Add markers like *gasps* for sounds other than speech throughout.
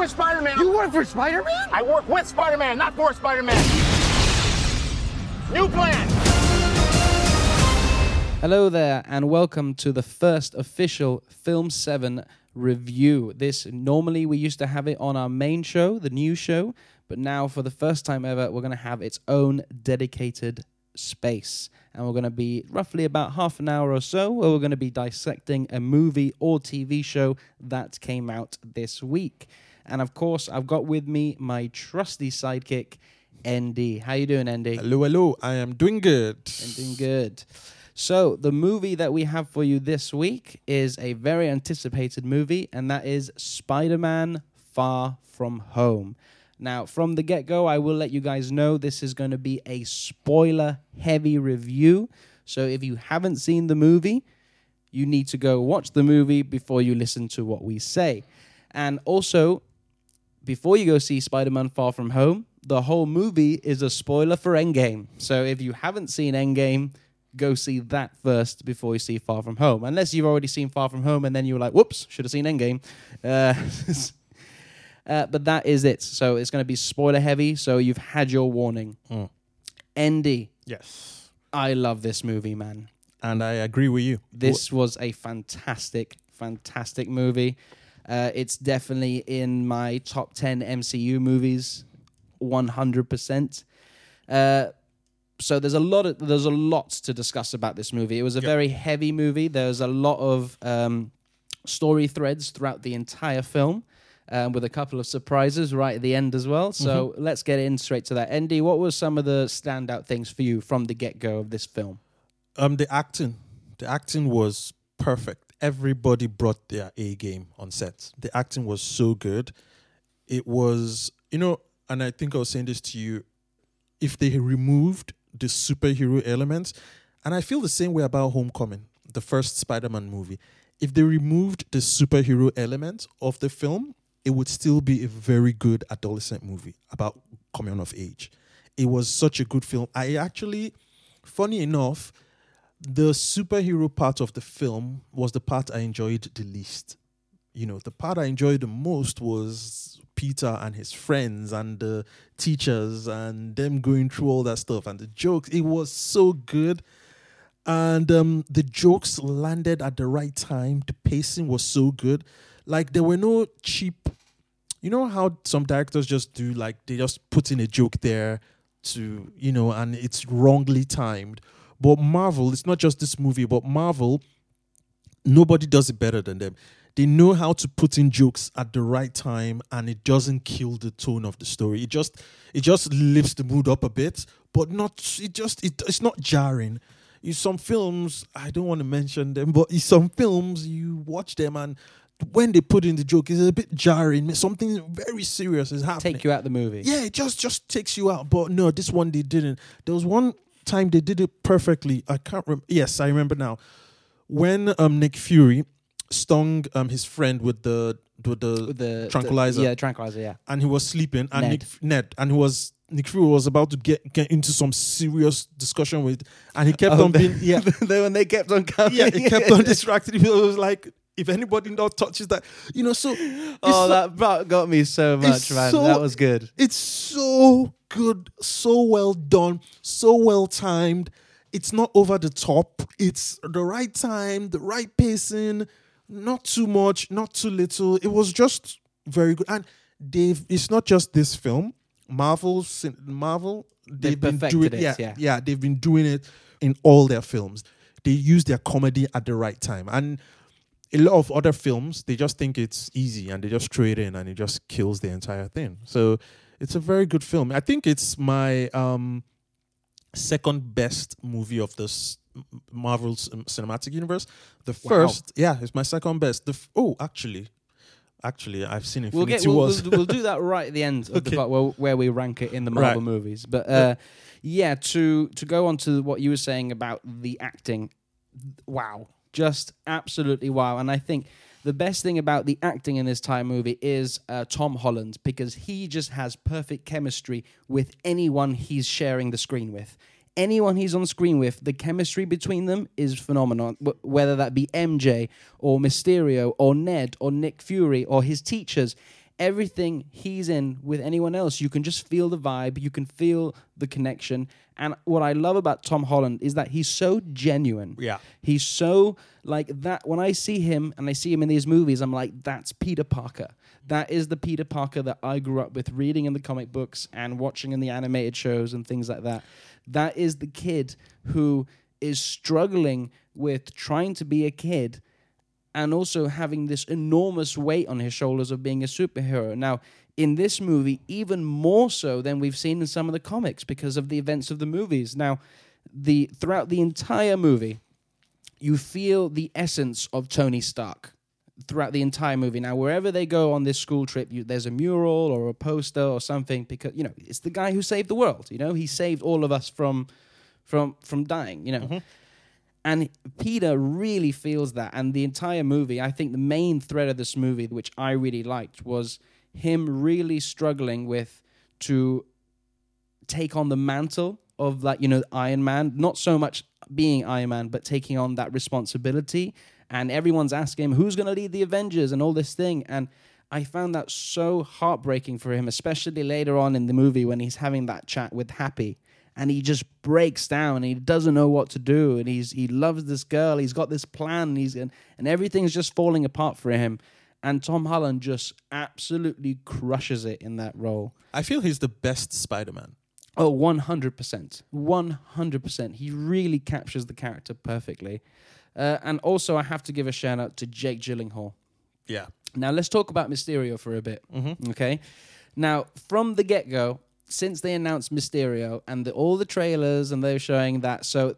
with Spider-Man. You work for Spider-Man? I work with Spider-Man, not for Spider-Man. New plan. Hello there, and welcome to the first official Film 7 review. This normally we used to have it on our main show, the new show, but now for the first time ever, we're going to have its own dedicated space. And we're going to be roughly about half an hour or so where we're going to be dissecting a movie or TV show that came out this week. And of course, I've got with me my trusty sidekick, Andy. How you doing, Andy? Hello, hello. I am doing good. I'm doing good. So, the movie that we have for you this week is a very anticipated movie, and that is Spider Man Far From Home. Now, from the get go, I will let you guys know this is going to be a spoiler heavy review. So, if you haven't seen the movie, you need to go watch the movie before you listen to what we say. And also, before you go see Spider Man Far From Home, the whole movie is a spoiler for Endgame. So, if you haven't seen Endgame, go see that first before you see Far From Home. Unless you've already seen Far From Home and then you were like, whoops, should have seen Endgame. Uh, *laughs* uh, but that is it. So it's going to be spoiler heavy. So you've had your warning. Mm. Andy, Yes. I love this movie, man. And I agree with you. This was a fantastic, fantastic movie. Uh, it's definitely in my top 10 MCU movies, 100%. Uh, so there's a lot of there's a lot to discuss about this movie. It was a Yep. very heavy movie. There's a lot of um, story threads throughout the entire film, um, with a couple of surprises right at the end as well. So let's get in straight to that. Andy, what were some of the standout things for you from the get go of this film? Um, the acting, the acting was perfect. Everybody brought their A game on set. The acting was so good. It was, you know, and I think I was saying this to you. If they removed the superhero elements, and I feel the same way about Homecoming, the first Spider-Man movie. If they removed the superhero element of the film, it would still be a very good adolescent movie about coming of age. It was such a good film. I actually, funny enough, the superhero part of the film was the part I enjoyed the least. You know, the part I enjoyed the most was Peter and his friends and the teachers and them going through all that stuff and the jokes. It was so good. And um, the jokes landed at the right time. The pacing was so good. Like there were no cheap you know how some directors just do like they just put in a joke there to you know and it's wrongly timed but marvel it's not just this movie but marvel nobody does it better than them they know how to put in jokes at the right time and it doesn't kill the tone of the story it just it just lifts the mood up a bit but not it just it, it's not jarring in some films i don't want to mention them but in some films you watch them and when they put in the joke it's a bit jarring something very serious is happening Take you out the movie. yeah, it just just takes you out. But no, this one they didn't. There was one time they did it perfectly. I can't remember. Yes, I remember now. When um Nick Fury stung um his friend with the with the, With the tranquilizer, the- yeah, tranquilizer. Yeah. and he was sleeping, and Ned. Nick Ned, and he was Nick Fury was about to get get into some serious discussion with, and he kept Oh, on *laughs* being yeah *laughs* Then when they kept on coming. yeah he kept on *laughs* distracting. He was like. If anybody not touches that, you know, so Oh, that got me so much, man. so- that was good. It's so good, so well done, so well timed. It's not over the top. It's the right time, the right pacing, not too much, not too little. It was just very good. And they've it's not just this film. Marvel Marvel they've, They've been doing it, yeah, yeah. they've been doing it in all their films. They use their comedy at the right time. And a lot of other films, they just think it's easy and they just throw it in and it just kills the entire thing. So it's a very good film. I think it's my um, second best movie of this Marvel Cinematic Universe. The first, yeah, it's my second best. The f- oh, actually, actually, I've seen We'll Infinity get we'll, Wars. we'll, we'll do that right at the end of the part where, where we rank it in the Marvel Right. movies. But uh, yeah, to to go on to what you were saying about the acting, wow, just absolutely wow. And I think the best thing about the acting in this time movie is uh, Tom Holland because he just has perfect chemistry with anyone he's sharing the screen with. Anyone he's on screen with, the chemistry between them is phenomenal. Wh- Whether that be MJ or Mysterio or Ned or Nick Fury or his teachers, everything he's in with anyone else, you can just feel the vibe, you can feel the connection. And what I love about Tom Holland is that he's so genuine. Yeah. He's so like that. When I see him and I see him in these movies, I'm like, that's Peter Parker. That is the Peter Parker that I grew up with reading in the comic books and watching in the animated shows and things like that. That is the kid who is struggling with trying to be a kid and also having this enormous weight on his shoulders of being a superhero. Now, in this movie, even more so than we've seen in some of the comics because of the events of the movies. Now, the throughout the entire movie, you feel the essence of Tony Stark throughout the entire movie. Now, wherever they go on this school trip, you, there's a mural or a poster or something because you know it's the guy who saved the world. You know, he saved all of us from from from dying. You know. Mm-hmm. And Peter really feels that. And the entire movie, I think the main thread of this movie, which I really liked, was him really struggling with to take on the mantle of like, you know, Iron Man. Not so much being Iron Man, but taking on that responsibility. And everyone's asking him, who's going to lead the Avengers and all this thing. And I found that so heartbreaking for him, especially later on in the movie when he's having that chat with Happy and he just breaks down and he doesn't know what to do and he's he loves this girl he's got this plan and he's and, and everything's just falling apart for him and Tom Holland just absolutely crushes it in that role I feel he's the best Spider-Man. oh 100% 100% he really captures the character perfectly uh, and also I have to give a shout out to Jake Gyllenhaal Yeah. now let's talk about Mysterio for a bit. Mm-hmm. Okay. Now, from the get go, since they announced Mysterio and the, all the trailers and they're showing that, so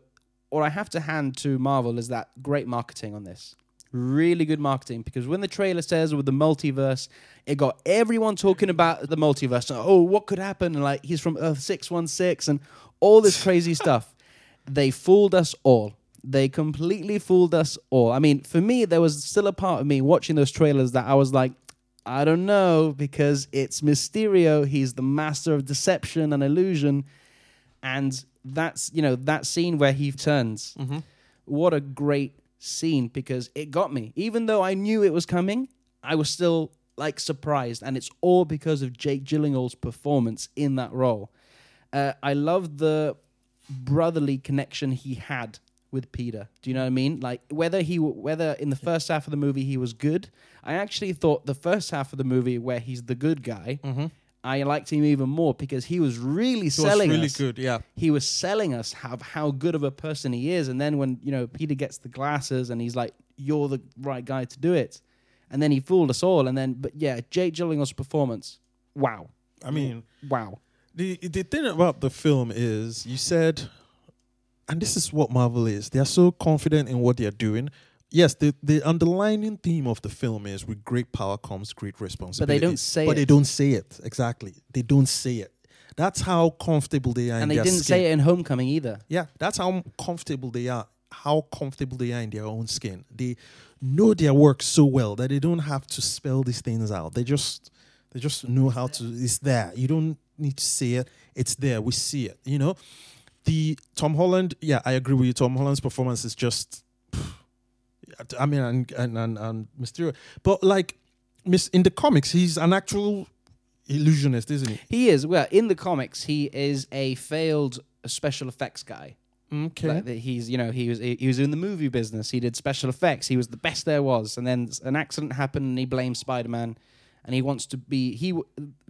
what I have to hand to Marvel is that great marketing on this. Really good marketing because when the trailer says with the multiverse, it got everyone talking about the multiverse. Oh, what could happen? And like he's from Earth 616 and all this crazy *laughs* stuff. They fooled us all. They completely fooled us all. I mean, for me, there was still a part of me watching those trailers that I was like, I don't know, because it's Mysterio. He's the master of deception and illusion. And that's, you know, that scene where he turns. What a great scene because it got me. Even though I knew it was coming, I was still like surprised. And it's all because of Jake Gyllenhaal's performance in that role. Uh, I love the brotherly connection he had with Peter. Do you know what I mean? Like whether he w- whether in the first half of the movie he was good, I actually thought the first half of the movie where he's the good guy, mm-hmm. I liked him even more because he was really He was selling really us. good. Yeah. He was selling us how how good of a person he is, and then when you know Peter gets the glasses and he's like, "You're the right guy to do it," and then he fooled us all, and then but yeah, Jake Gyllenhaal's performance, wow, I mean, wow. the the thing about the film is you said and this is what Marvel is. They are so confident in what they are doing. Yes, the, the underlining theme of the film is with great power comes great responsibility. But they don't say But it. they don't say it. Exactly. They don't say it. That's how comfortable they are in And they didn't skin. say it in Homecoming either. Yeah, that's how comfortable they are. How comfortable they are in their own skin. They know their work so well that they don't have to spell these things out. They just they just know how to. It's there. You don't need to say it. It's there. We see it. You know, the Tom Holland. Yeah, I agree with you. Tom Holland's performance is just. I mean, and and and, and Mysterio, but like, Miss in the comics, he's an actual illusionist, isn't he? He is well in the comics. He is a failed special effects guy. Okay. Like that he's you know he was he was in the movie business. He did special effects. He was the best there was. And then an accident happened, and he blames Spider Man. And he wants to be he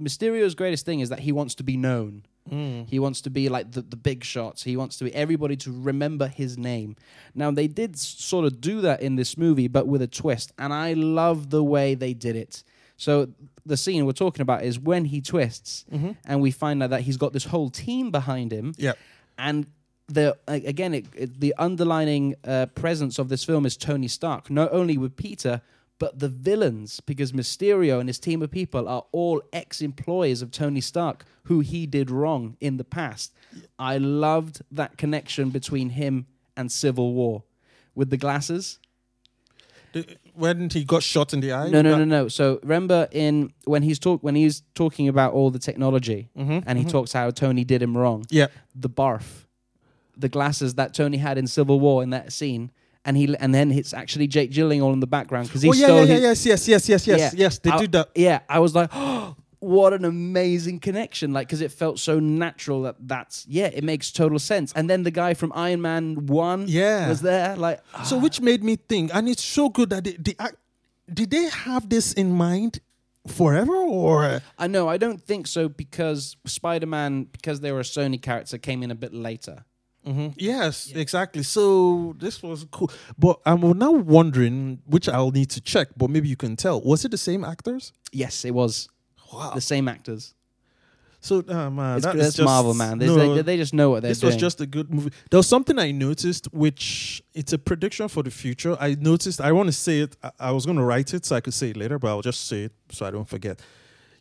Mysterio's greatest thing is that he wants to be known. He wants to be like the, the big shots. He wants to be everybody to remember his name. Now they did sort of do that in this movie, but with a twist, and I love the way they did it. So the scene we're talking about is when he twists, and we find out that he's got this whole team behind him Yeah. and the again it, it, the underlining uh, presence of this film is Tony Stark not only with Peter but the villains because Mysterio and his team of people are all ex-employees of Tony Stark who he did wrong in the past. I loved that connection between him and Civil War. With the glasses? When he got shot in the eye. no no no no. So remember in when he's talk when he's talking about all the technology mm-hmm, and he mm-hmm. talks how Tony did him wrong. Yeah. the barf, the glasses that Tony had in Civil War in that scene, and he and then it's actually Jake Gyllenhaal in the background because he oh yeah, stole yeah, yeah, yes, yes, yes, yes, yes, yes. They I, did that. Yeah, I was like, oh, *gasps* what an amazing connection! Like, because it felt so natural that that's yeah, it makes total sense. And then the guy from Iron Man One, Yeah. was there. Like, So ah. which made me think, and it's so good that they, they act, did they have this in mind forever or I know, I don't think so because Spider Man, because they were a Sony character, came in a bit later. Yes exactly. So this was cool. But i'm now wondering which i'll need to check but maybe you can tell. Was it the same actors? Yes, it was. Wow. The same actors. so uh, man It's, that that's just, Marvel, man. They, no, they, they just know what they're this doing. This was just a good movie. There was something i noticed which it's a prediction for the future. I noticed i want to say it I, I was going to write it so i could say it later but i'll just say it so i don't forget.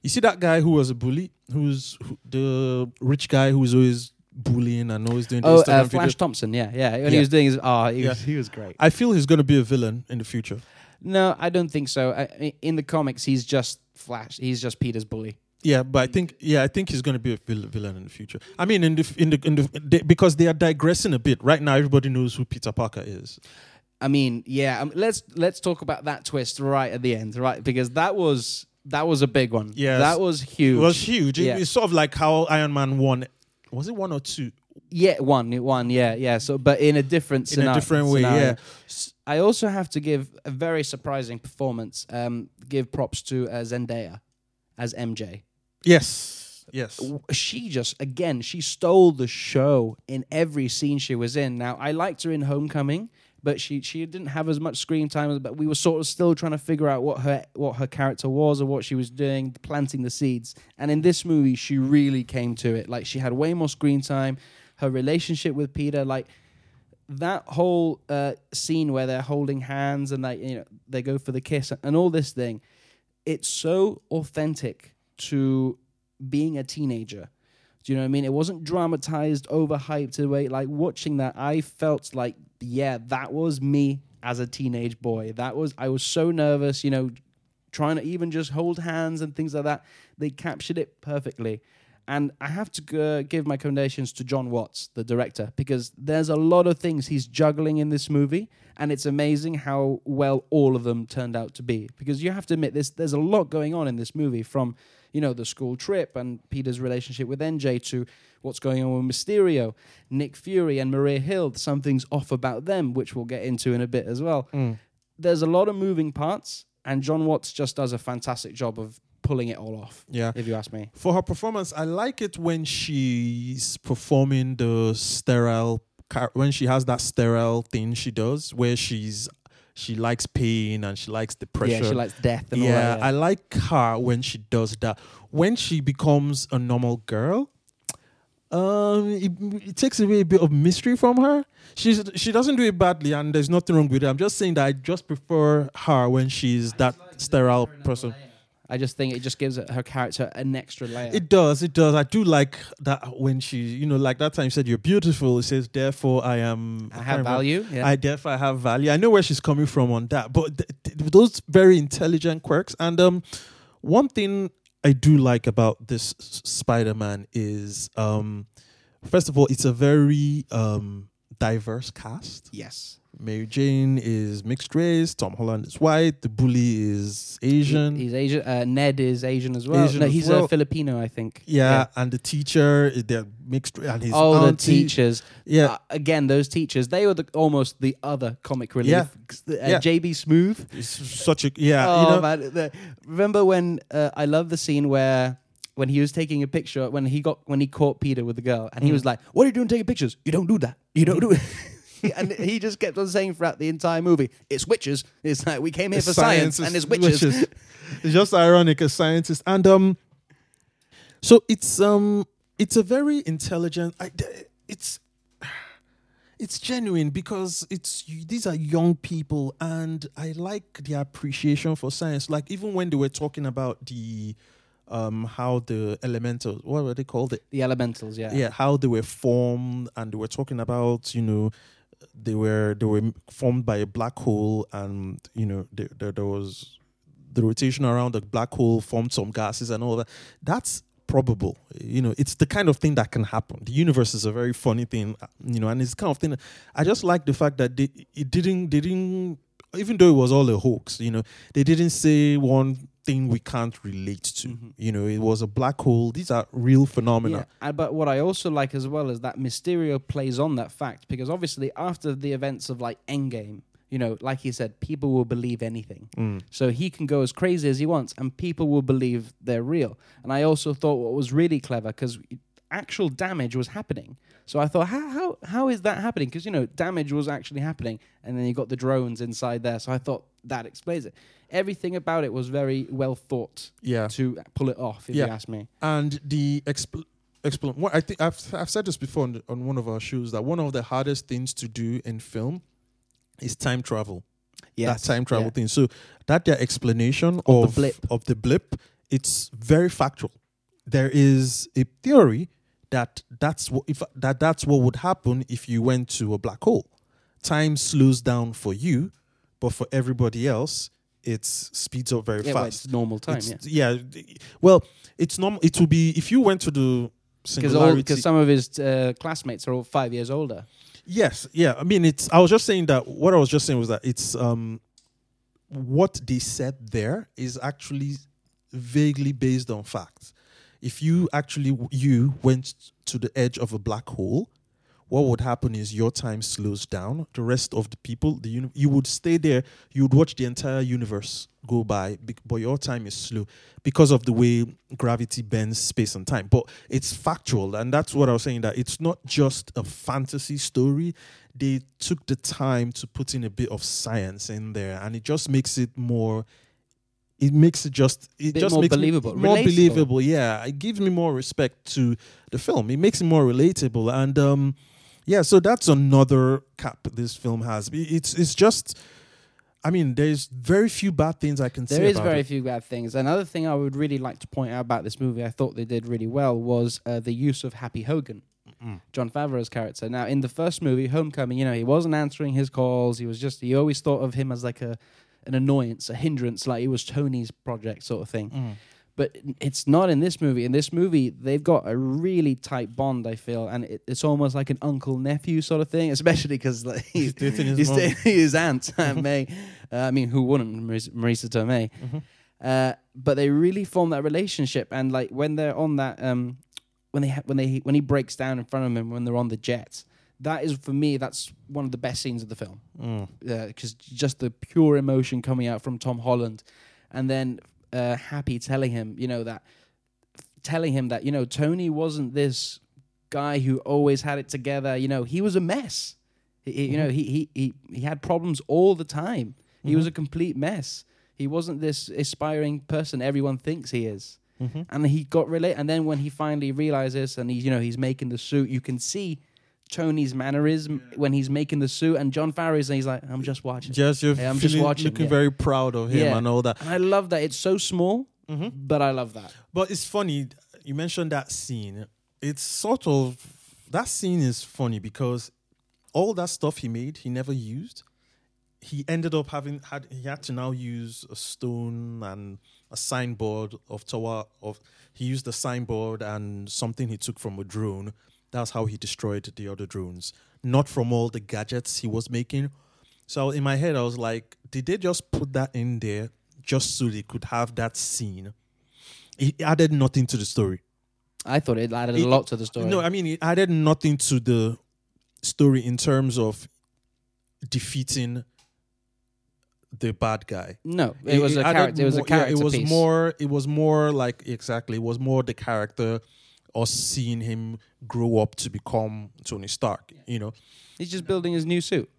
You see that guy who was a bully? Who's who, the rich guy who's always bullying and always doing the Oh, uh, Flash videos? Thompson, yeah, yeah. When Yeah. he was doing his, oh, he, Yeah. was, he was great. I feel he's going to be a villain in the future. No, I don't think so. I, I- in the comics, he's just Flash. He's just Peter's bully. Yeah, but I think yeah, I think he's going to be a villain in the future. I mean, in the in the in the they, because they are digressing a bit right now. Everybody knows who Peter Parker is. I mean, yeah. Um, let's let's talk about that twist right at the end, right? Because that was that was a big one. Yeah, that was huge. It was huge. It- Yeah. It's sort of like how Iron Man won. Was it one or two? Yeah, one, one. Yeah, yeah. So, but in a different In a different way, scenario. yeah. I also have to give a very surprising performance. Um, give props to uh, Zendaya as MJ. Yes, yes. she just again she stole the show in every scene she was in now i liked her in homecoming but she she didn't have as much screen time but we were sort of still trying to figure out what her what her character was or what she was doing planting the seeds. And in this movie she really came to it. Like she had way more screen time. Her relationship with peter like that whole uh, scene where they're holding hands and they you know they go for the kiss and all this thing it's so authentic to being a teenager do you know what I mean? It wasn't dramatized, overhyped to way like watching that. I felt like, yeah, that was me as a teenage boy. That was I was so nervous, you know, trying to even just hold hands and things like that. They captured it perfectly. And I have to uh, give my commendations to John Watts, the director, because there's a lot of things he's juggling in this movie, and it's amazing how well all of them turned out to be. Because you have to admit, this there's a lot going on in this movie, from you know the school trip and Peter's relationship with MJ to what's going on with Mysterio, Nick Fury, and Maria Hill. Something's off about them, which we'll get into in a bit as well. There's a lot of moving parts, and John Watts just does a fantastic job of pulling it all off. Yeah. if you ask me. For her performance, I like it when she's performing the sterile when she has that sterile thing she does where she's she likes pain and she likes the pressure. Yeah, she likes death and all yeah, that. I like her when she does that. When she becomes a normal girl, um, it, it takes away a bit of mystery from her. She's she doesn't do it badly, and there's nothing wrong with it. I'm just saying that I just prefer her when she's that sterile person. I just think it just gives her character an extra layer. It does, it does. I do like that when she, you know, like that time you said you're beautiful. It says therefore I am. I can't have value. Yeah. I therefore have value. I know where she's coming from on that, but th- th- those very intelligent quirks. And um, one thing I do like about this Spider-Man is, um, first of all, it's a very um diverse cast. yes. Mary Jane is mixed race. Tom Holland is white. The bully is Asian. He's Asian. Uh, Ned is Asian as well. Asian no, he's well. a Filipino, I think. yeah, and the teacher, they're mixed, and his Oh, the teachers. Yeah, Uh, again, those teachers, they were the, almost the other comic relief. Yeah. Uh, Yeah. JB Smoove. it's such a yeah. oh, you know, man. The, remember when uh, I love the scene where when he was taking a picture when he got when he caught Peter with the girl and Mm. he was like, "What are you doing taking pictures? You don't do that. You don't do it." *laughs* *laughs* and he just kept on saying throughout the entire movie, "It's witches." It's like we came here It's for science, science, and it's witches. witches. it's just ironic, a scientist, and um, so it's um, it's a very intelligent. I, it's it's genuine because it's these are young people, and I like their appreciation for science. Like even when they were talking about the um how the elementals what were they called it The elementals, yeah. yeah how they were formed and they were talking about you know they were they were formed by a black hole and you know there, there, there was the rotation around the black hole formed some gases and all that that's probable. You know, it's the kind of thing that can happen. The universe is a very funny thing, you know, and it's kind of thing. I just like the fact that they it didn't they didn't even though it was all a hoax, you know, they didn't say one thing we can't relate to. Mm-hmm. You know, it was a black hole. These are real phenomena. Yeah, but what I also like as well is that Mysterio plays on that fact because obviously after the events of like Endgame, you know, like he said, people will believe anything. Mm. So he can go as crazy as he wants, and people will believe they're real. And I also thought what was really clever because actual damage was happening. So I thought, how how how is that happening? Because you know, damage was actually happening, and then you got the drones inside there. So I thought that explains it. Everything about it was very well thought Yeah. to pull it off. If Yeah. you ask me. And the expl- expl- what I think I've I've said this before on, on one of our shows that one of the hardest things to do in film is time travel. Yeah. That time travel yeah. thing. So that their explanation Of of the blip. of the blip, it's very factual. There is a theory that that's what if that that's what would happen if you went to a black hole. Time slows down for you, but for everybody else, it speeds up very Yeah, well, fast. it's normal time. It's- yeah. yeah. Well, it's normal. It will be if you went to the singularity Because some of his uh, classmates are all five years older. Yes, yeah. I mean, it's. I was just saying that. What I was just saying was that it's um, what they said there is actually vaguely based on facts. If you actually you went to the edge of a black hole, what would happen is your time slows down. The rest of the people, the uni- you would stay there. You would watch the entire universe go by, but your time is slow because of the way gravity bends space and time. But it's factual, and that's what I was saying. That it's not just a fantasy story. They took the time to put in a bit of science in there, and it just makes it more. It makes it just it just more makes believable, more relatable. believable. Yeah, it gives me more respect to the film. It makes it more relatable, and um, yeah. So that's another cap this film has. It's it's just. I mean, there's very few bad things I can There say There is very it. few bad things. Another thing I would really like to point out about this movie, I thought they did really well, was uh, the use of Happy Hogan, Jon Favreau's character. Now, in the first movie, Homecoming, you know, he wasn't answering his calls. He was just, he always thought of him as like a an annoyance, a hindrance, like it was Tony's project sort of thing. Mm. But it's not in this movie. In this movie, they've got a really tight bond, I feel, and it, it's almost like an uncle nephew sort of thing. *laughs* Especially because like, he's, dating his he's *laughs* his aunt Aunt *laughs* May. Uh, I mean, who wouldn't? Marisa, Marisa Tomei. Mm-hmm. Uh, but they really form that relationship, and like when they're on that, um, when they ha- when they when he breaks down in front of him when they're on the jet, that is for me that's one of the best scenes of the film Mm. because just the pure emotion coming out from Tom Holland, and then uh, Happy telling him, you know that, telling him that you know Tony wasn't this guy who always had it together. You know he was a mess. He, he- you know he, he he he had problems all the time. He was a complete mess. He wasn't this aspiring person everyone thinks he is. Mm-hmm. And he got relate. And then when he finally realizes, and he's you know he's making the suit, you can see Tony's mannerism when he's making the suit. And John Farris, and he's like, "I'm just watching." Just you're Hey, I'm just watching, looking yeah. very proud of him Yeah. and all that. And I love that it's so small, Mm-hmm. but I love that. But it's funny you mentioned that scene. It's sort of that scene is funny because all that stuff he made, he never used. He ended up having had he had to now use a stone and a signboard of tower of he used the signboard and something he took from a drone. That's how he destroyed the other drones, not from all the gadgets he was making. So in my head, I was like, did they just put that in there just so they could have that scene? It added nothing to the story. I thought it added It- a lot to the story. No, I mean it added nothing to the story in terms of defeating the bad guy. no, it, was a character. It was a more- yeah, it was piece. more. It was more like exactly. It was more the character, or seeing him grow up to become Tony Stark. You know. He's just building his new suit.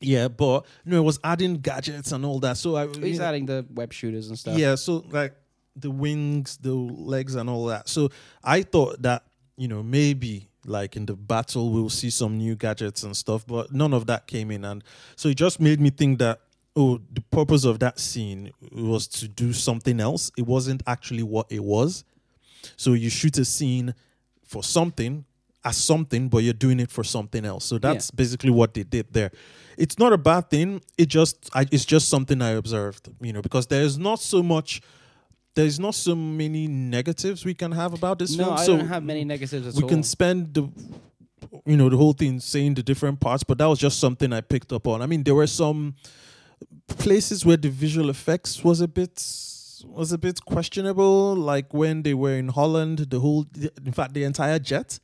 Yeah, but you know, it was adding gadgets and all that. So I, He's know, adding the web shooters and stuff. Yeah, so like the wings, the legs, and all that. So I thought that you know maybe like in the battle we'll see some new gadgets and stuff, but none of that came in, and so it just made me think that oh, the purpose of that scene was to do something else. It wasn't actually what it was. So you shoot a scene for something as something, but you're doing it for something else. So that's basically what they did there. It's not a bad thing. It just, I, it's just something I observed, you know, because there's not so much there's not so many negatives we can have about this no, film. I so don't have many negatives at we all. can spend the you know the whole thing saying the different parts but that was just something i picked up on i mean there were some places where the visual effects was a bit was a bit questionable like when they were in holland the whole in fact the entire jet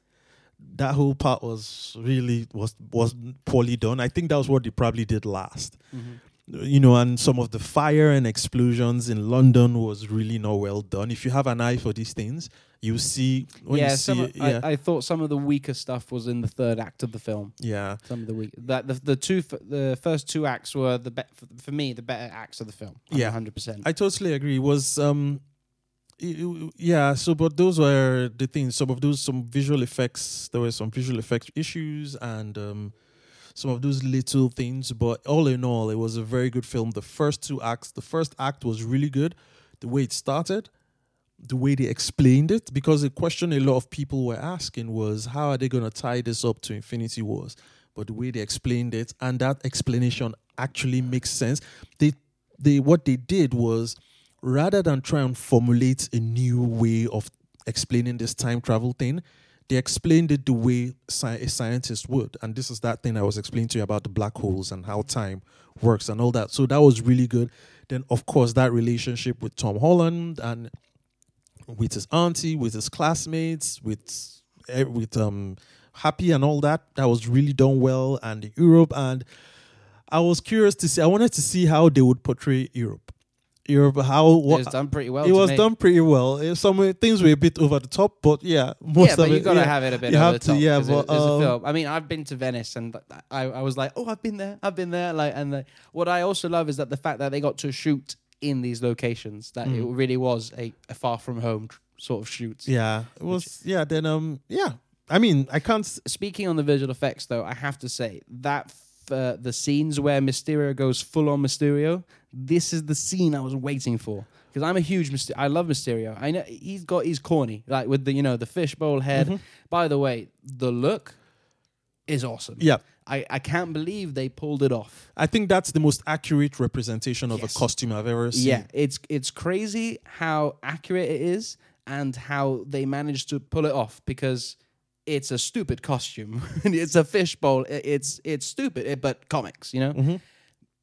that whole part was really was was poorly done i think that was what they probably did last Mhm. You know, and some of the fire and explosions in London was really not well done. If you have an eye for these things, you see yeah, you see it, yeah, I, I thought some of the weaker stuff was in the third act of the film. yeah. Some of the weak that the the two f- the first two acts were the be- for, for me the better acts of the film. Yeah. hundred percent. I totally agree. It was um, it- yeah. So, but those were the things. Some of those, some visual effects. There were some visual effects issues, and um, some of those little things. But all in all, it was a very good film. The first two acts. The first act was really good. The way it started, the way they explained it, because the question a lot of people were asking was, how are they going to tie this up to Infinity Wars? But the way they explained it, and that explanation actually makes sense. They, they, what they did was rather than try and formulate a new way of explaining this time travel thing, they explained it the way sci- a scientist would. And this is that thing I was explaining to you about the black holes and how time works and all that. So that was really good. Then, of course, that relationship with Tom Holland and with his auntie, with his classmates, with eh, with um Happy and all that, that was really done well. And Europe, and I was curious to see. I wanted to see how they would portray Europe. Europe, how it was done pretty well. it to was me. done pretty well. Some things were a bit over the top, but yeah, most yeah, of but you it. got to yeah. have it a bit You over have the to, top. yeah, 'cause it- but, it's a um, film. I mean, I've been to Venice, and I, I was like, oh, I've been there, I've been there. Like, and the, what I also love is that the fact that they got to shoot in these locations, that it Mm. really was a, a far from home sort of shoot. Yeah, it was. Yeah, then um, yeah. I mean, I can't. s- Speaking on the visual effects, though, I have to say that uh, the scenes where Mysterio goes full on Mysterio, this is the scene I was waiting for because I'm a huge Mysterio. I love Mysterio. I know he's got he's corny, like with the you know the fishbowl head. Mhm. By the way, the look is awesome. Yeah, I, I can't believe they pulled it off. I think that's the most accurate representation of Yes. a costume I've ever seen. Yeah, it's it's crazy how accurate it is and how they managed to pull it off because it's a stupid costume. *laughs* it's a fishbowl. It's it's stupid, eh, but comics, you know. Mhm.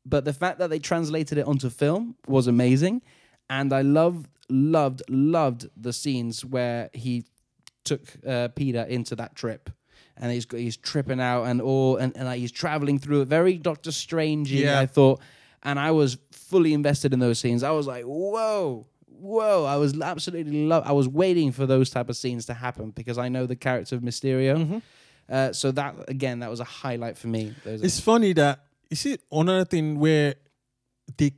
But the fact that they translated it onto film was amazing, and I loved loved loved the scenes where he took uh, Peter into that trip. And he's he's tripping out and all and, and like he's traveling through it very Doctor Strange. Yeah. I thought, and I was fully invested in those scenes. I was like, whoa, whoa! I was absolutely love. I was waiting for those type of scenes to happen because I know the character of Mysterio. Mhm. Uh, so that again, that was a highlight for me. Those It's funny that you see another thing where they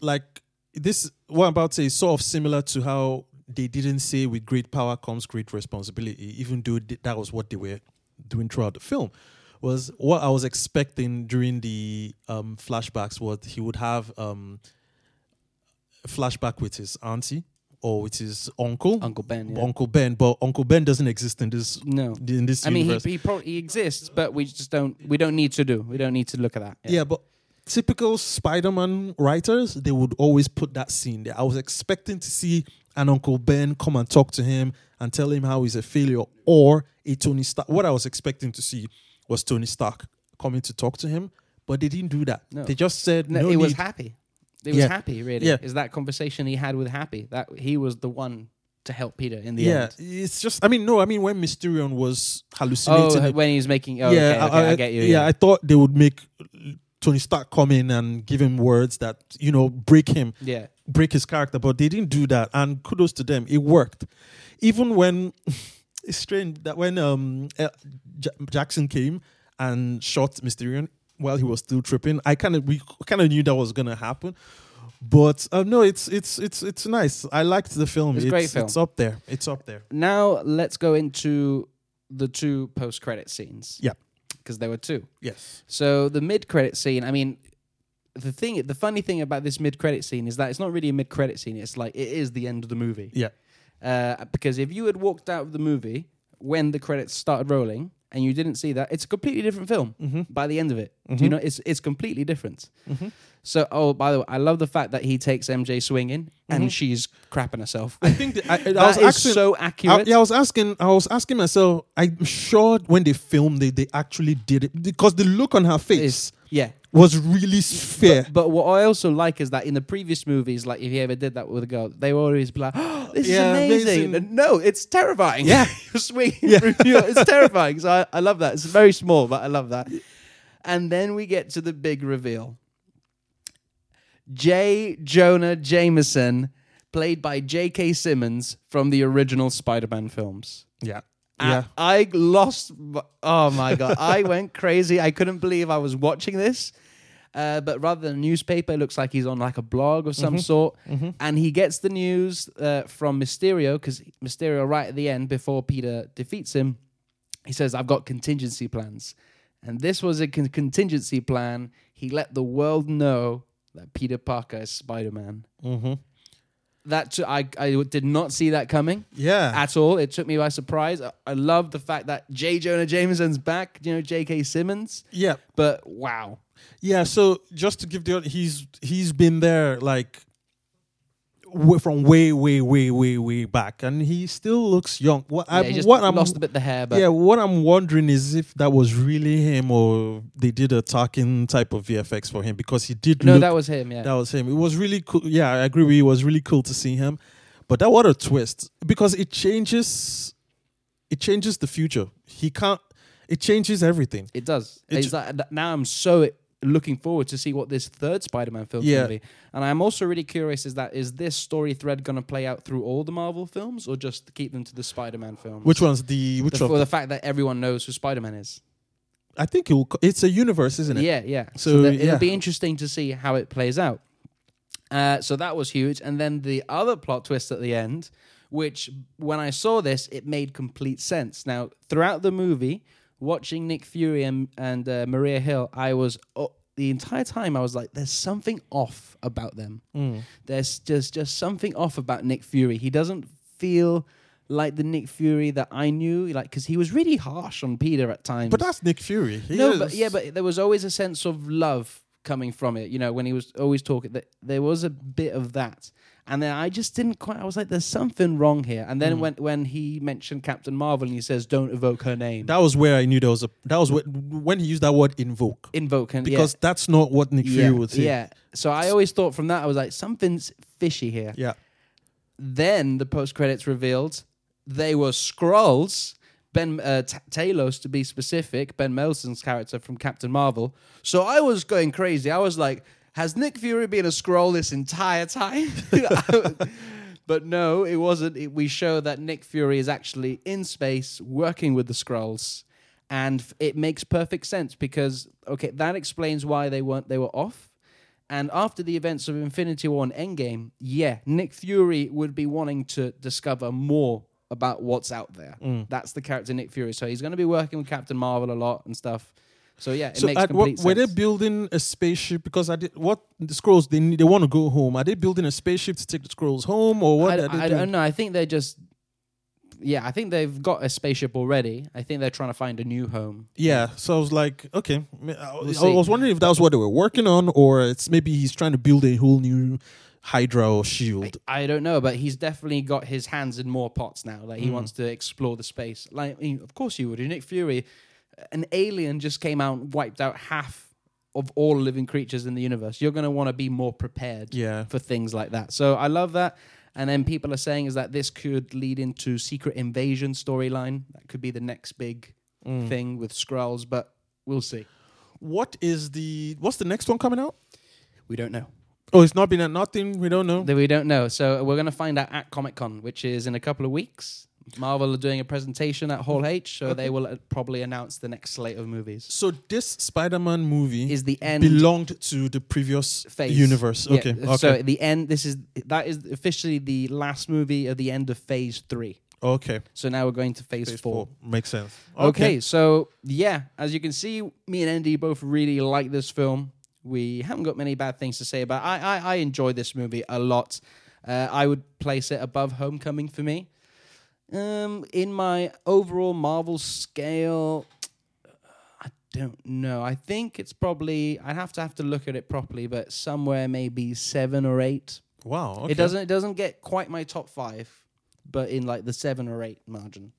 like this. What I'm about to say is sort of similar to how they didn't say with great power comes great responsibility, even though that was what they were doing throughout the film. Was what I was expecting during the um, flashbacks was he would have um, flashback with his auntie or with his uncle, Uncle Ben. yeah. Uncle Ben, but Uncle Ben doesn't exist in this No, in this I mean he he, probably he exists, but we just don't we don't need to do we don't need to look at that. Yeah. but typical Spider-Man writers, they would always put that scene there. I was expecting to see an Uncle Ben come and talk to him and tell him how he's a failure, or a Tony Stark. What I was expecting to see was Tony Stark coming to talk to him, but they didn't do that. No. They just said No, no, it was happy. It was Yeah. happy, really. Yeah. Is that conversation he had with Happy that he was the one to help Peter in the yeah, end. it's just. I mean, no, I mean when Mysterio was hallucinating. Oh, when he was making. Oh, yeah, okay, okay, I, get you. Yeah, I thought they would make Tony Stark come in and give him words that you know break him. yeah. break his character, but they didn't do that. And kudos to them, it worked. Even when *laughs* it's strange that when um uh, Jackson came and shot Mysterio while he was still tripping, I kind of we kind of knew that was gonna happen. But uh, no, it's it's it's it's nice. I liked the film. It's a great film. It's up there. It's up there. Now let's go into the two post-credit scenes. Yeah. because there were two. Yes. So the mid-credit scene. I mean, the thing, the funny thing about this mid-credit scene is that it's not really a mid-credit scene. It's like it is the end of the movie. Yeah. Uh, because if you had walked out of the movie when the credits started rolling and you didn't see that, it's a completely different film Mm-hmm. by the end of it. Do you mm-hmm. know? It's it's completely different. Mm-hmm. So, oh, by the way, I love the fact that he takes MJ swinging and mm-hmm. she's crapping herself. I think that *laughs* I, I was asking, so I, accurate. yeah, I was asking. I was asking myself. I'm sure when they filmed it, they actually did it because the look on her face It's- yeah. Was really fair. But what I also like is that in the previous movies, like if he ever did that with a girl, they would always like, oh, *gasps* "This Yeah, is amazing." amazing. No, it's terrifying. Yeah. *laughs* You're swinging. Yeah. it's terrifying. So I, I love that. It's very small, but I love that. And then we get to the big reveal. J. Jonah Jameson, played by J.K. Simmons from the original Spider-Man films. yeah, yeah. I lost. Oh my god! I *laughs* went crazy. I couldn't believe I was watching this. Uh, but rather than a newspaper, it looks like he's on like a blog of some sort. And he gets the news uh, from Mysterio because Mysterio, right at the end, before Peter defeats him, he says, "I've got contingency plans." And this was a con- contingency plan. He let the world know that Peter Parker is Spider Man. Mm-hmm. That t- I I did not see that coming Yeah. at all. It took me by surprise. I, I love the fact that J. Jonah Jameson's back, you know, J.K. Simmons. yeah. But wow. Yeah, so just to give the he's he's been there like from way way way way way back, and he still looks young. What Yeah, I what I'm lost a bit the hair, but yeah, what I'm wondering is if that was really him or they did a talking type of VFX for him because he did no, look that was him. Yeah, that was him. It was really cool. Yeah, I agree with you. It was really cool to see him. But that what a twist because it changes it changes the future. He can't it changes everything. it does. It ju- like, now I'm so looking forward to see what this third Spider-Man film Yeah. be, and I'm also really curious: is that is this story thread going to play out through all the Marvel films, or just keep them to the Spider-Man films? Which one's the which the, of for the fact that everyone knows who Spider-Man is. I think it will, it's a universe, isn't it? Yeah, yeah. So, So, yeah. it'll be interesting to see how it plays out. Uh, so that was huge. And then the other plot twist at the end, which when I saw this, it made complete sense. Now, throughout the movie, watching Nick Fury and, and uh, Maria Hill, I was the entire time I was like, "There's something off about them. Mm. There's just just something off about Nick Fury. He doesn't feel." Like the Nick Fury that I knew, like because he was really harsh on Peter at times. But that's Nick Fury. He No, is- but yeah, but there was always a sense of love coming from it. You know, when he was always talking, that there was a bit of that, and then I just didn't quite. I was like, "There's something wrong here." And then when when he mentioned Captain Marvel and he says, "Don't evoke her name," that was where I knew there was a. That was wh- when he used that word invoke invoke her because that's not what Nick Fury yeah, would say. yeah. So I always thought from that I was like, something's fishy here. Yeah. Then the post credits revealed they were Skrulls. Ben uh, T- Talos, to be specific, Ben Mendelsohn's character from Captain Marvel. So I was going crazy. I was like, "Has Nick Fury been a Skrull this entire time?" *laughs* but no, it wasn't. It, we show that Nick Fury is actually in space working with the Skrulls, and it makes perfect sense because okay, that explains why they weren't they were off. And after the events of Infinity War and Endgame, yeah, Nick Fury would be wanting to discover more about what's out there. Mm. That's the character Nick Fury. So he's going to be working with Captain Marvel a lot and stuff. So yeah, it So makes what, complete were they building a spaceship? Because I did what the Skrulls they need- they want to go home. Are they building a spaceship to take the Skrulls home or what? I, I don't know. I think they're just. Yeah, I think they've got a spaceship already. I think they're trying to find a new home. Yeah, so I was like, okay. I, I We'll I was wondering if that was what they were working on, or it's maybe he's trying to build a whole new Hydra or Shield. I don't know, but he's definitely got his hands in more pots now. Like he Mm. wants to explore the space. Like, I mean, of course you would. Nick Fury, an alien just came out and wiped out half of all living creatures in the universe. You're going to want to be more prepared yeah, for things like that. So I love that. And then people are saying is that this could lead into secret invasion storyline. That could be the next big Mm. thing with Skrulls, but we'll see. What is the what's the next one coming out? We don't know. Oh, it's not been at nothing. We don't know. That we don't know. So we're going to find out at Comic Con, which is in a couple of weeks. Marvel are doing a presentation at Hall H, so they will uh, probably announce the next slate of movies. So this Spider-Man movie Is the end belonged to the previous phase universe. Yeah, Okay, okay, So the end. This is that is officially the last movie of the end of Phase Three. okay. So now we're going to Phase, Phase Four. four makes sense. Okay. so yeah, as you can see, me and Andy both really like this film. We haven't got many bad things to say about. It. I I, I enjoy this movie a lot. Uh, I would place it above Homecoming for me. Um, in my overall Marvel scale, I don't know. I think it's probably I'd have to have to look at it properly, but somewhere maybe seven or eight. Wow. Okay. It doesn't it doesn't get quite my top five, but in like the seven or eight margin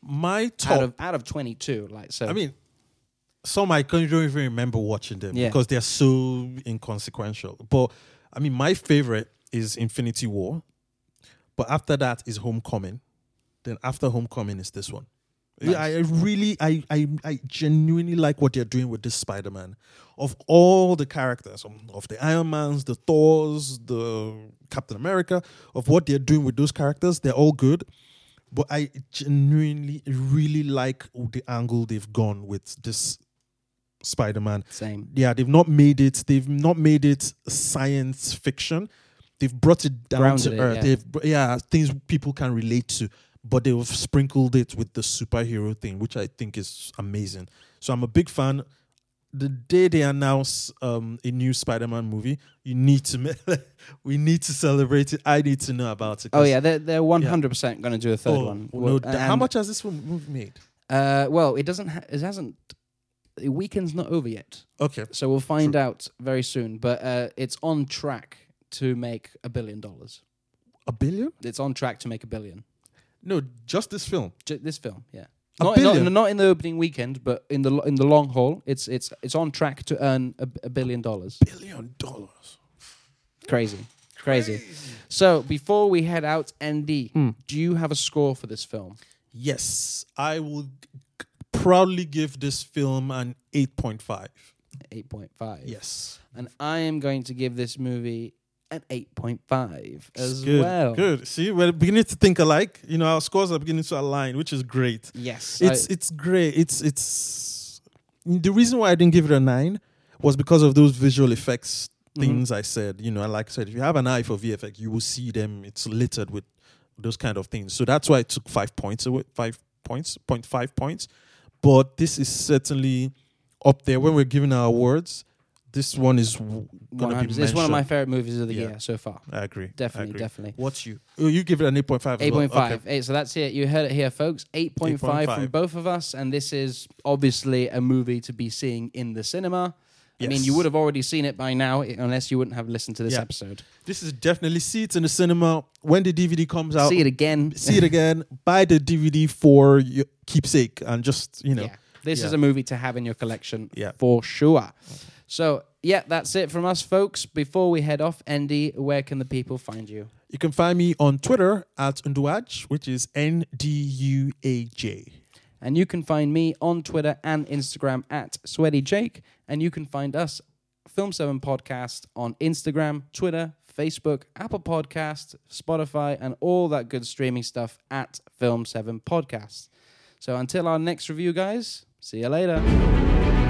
My top. out of out of twenty two. Like so, I mean, some I can't even remember watching them Yeah. because they're so inconsequential. But I mean, my favorite is Infinity War. But after that is Homecoming. Then after Homecoming is this one. Nice. I I really, I, I, I genuinely like what they're doing with this Spider-Man. Of all the characters, um, of the Iron Mans, the Thors, the Captain America, of what they're doing with those characters, they're all good. But I genuinely really like the angle they've gone with this Spider-Man same. yeah, they've not made it. They've not made it science fiction. They've brought it down Grounded to it, earth. yeah. They've yeah things people can relate to, but they've sprinkled it with the superhero thing, which I think is amazing. So I'm a big fan. The day they announce um, a new Spider-Man movie, you need to *laughs* we need to celebrate it. I need to know about it. Oh yeah, they're they're one hundred percent going to do a third oh, one. no, Well, th- how much has this one movie made? Uh, well, it doesn't. Ha- it hasn't. The weekend's not over yet, Okay, so we'll find out very soon. But uh, it's on track to make a billion dollars. a billion? It's on track to make a billion. No, just this film. J- this film, yeah. A Not, not, billion? in, not in the opening weekend, but in the lo- in the long haul, it's it's it's on track to earn a, a billion dollars. Billion dollars. Crazy, crazy. So before we head out, Andy, Hmm. do you have a score for this film? Yes, I would proudly give this film an 8.5. Eight point five. Yes. and I am going to give this movie an eight point five as good, well. Good. See, we're beginning to think alike. You know, our scores are beginning to align, which is great. Yes, It's I- it's great. It's it's the reason why I didn't give it a 9 was because of those visual effects Mm-hmm. things I said. You know, like I said, if you have an eye for VFX, you will see them. It's littered with those kind of things. So that's why I took 5 points away, 5 points, 0.5 points. But this is certainly up there when we're giving our awards. This one is w- gonna be 100. It's one of my mentioned. favorite movies of the Yeah. year so far. I agree. I Definitely, agree. definitely. What's you? Oh, you give it an eight point five. 8.5. Eight well. point. Okay. Eight. So that's it. You heard it here, folks. Eight point five from both of us, and this is obviously a movie to be seeing in the cinema. I mean, you Yes. would have already seen it by now, i- unless you wouldn't have listened to this Yeah. episode. This is definitely see it in the cinema when the DVD comes out. See it again. see it again. *laughs* Buy the DVD for your keepsake and just you know. Yeah. This Yeah. is a movie to have in your collection Yeah. for sure. So, yeah, that's it from us, folks. Before we head off, Andy, where can the people find you? You can find me on Twitter at Nduaj, which is N D U A J. And you can find me on Twitter and Instagram at Sweaty Jake. And you can find us, Film 7 Podcast, on Instagram, Twitter, Facebook, Apple Podcast, Spotify, and all that good streaming stuff at Film 7 Podcast. So until our next review, guys, see you later.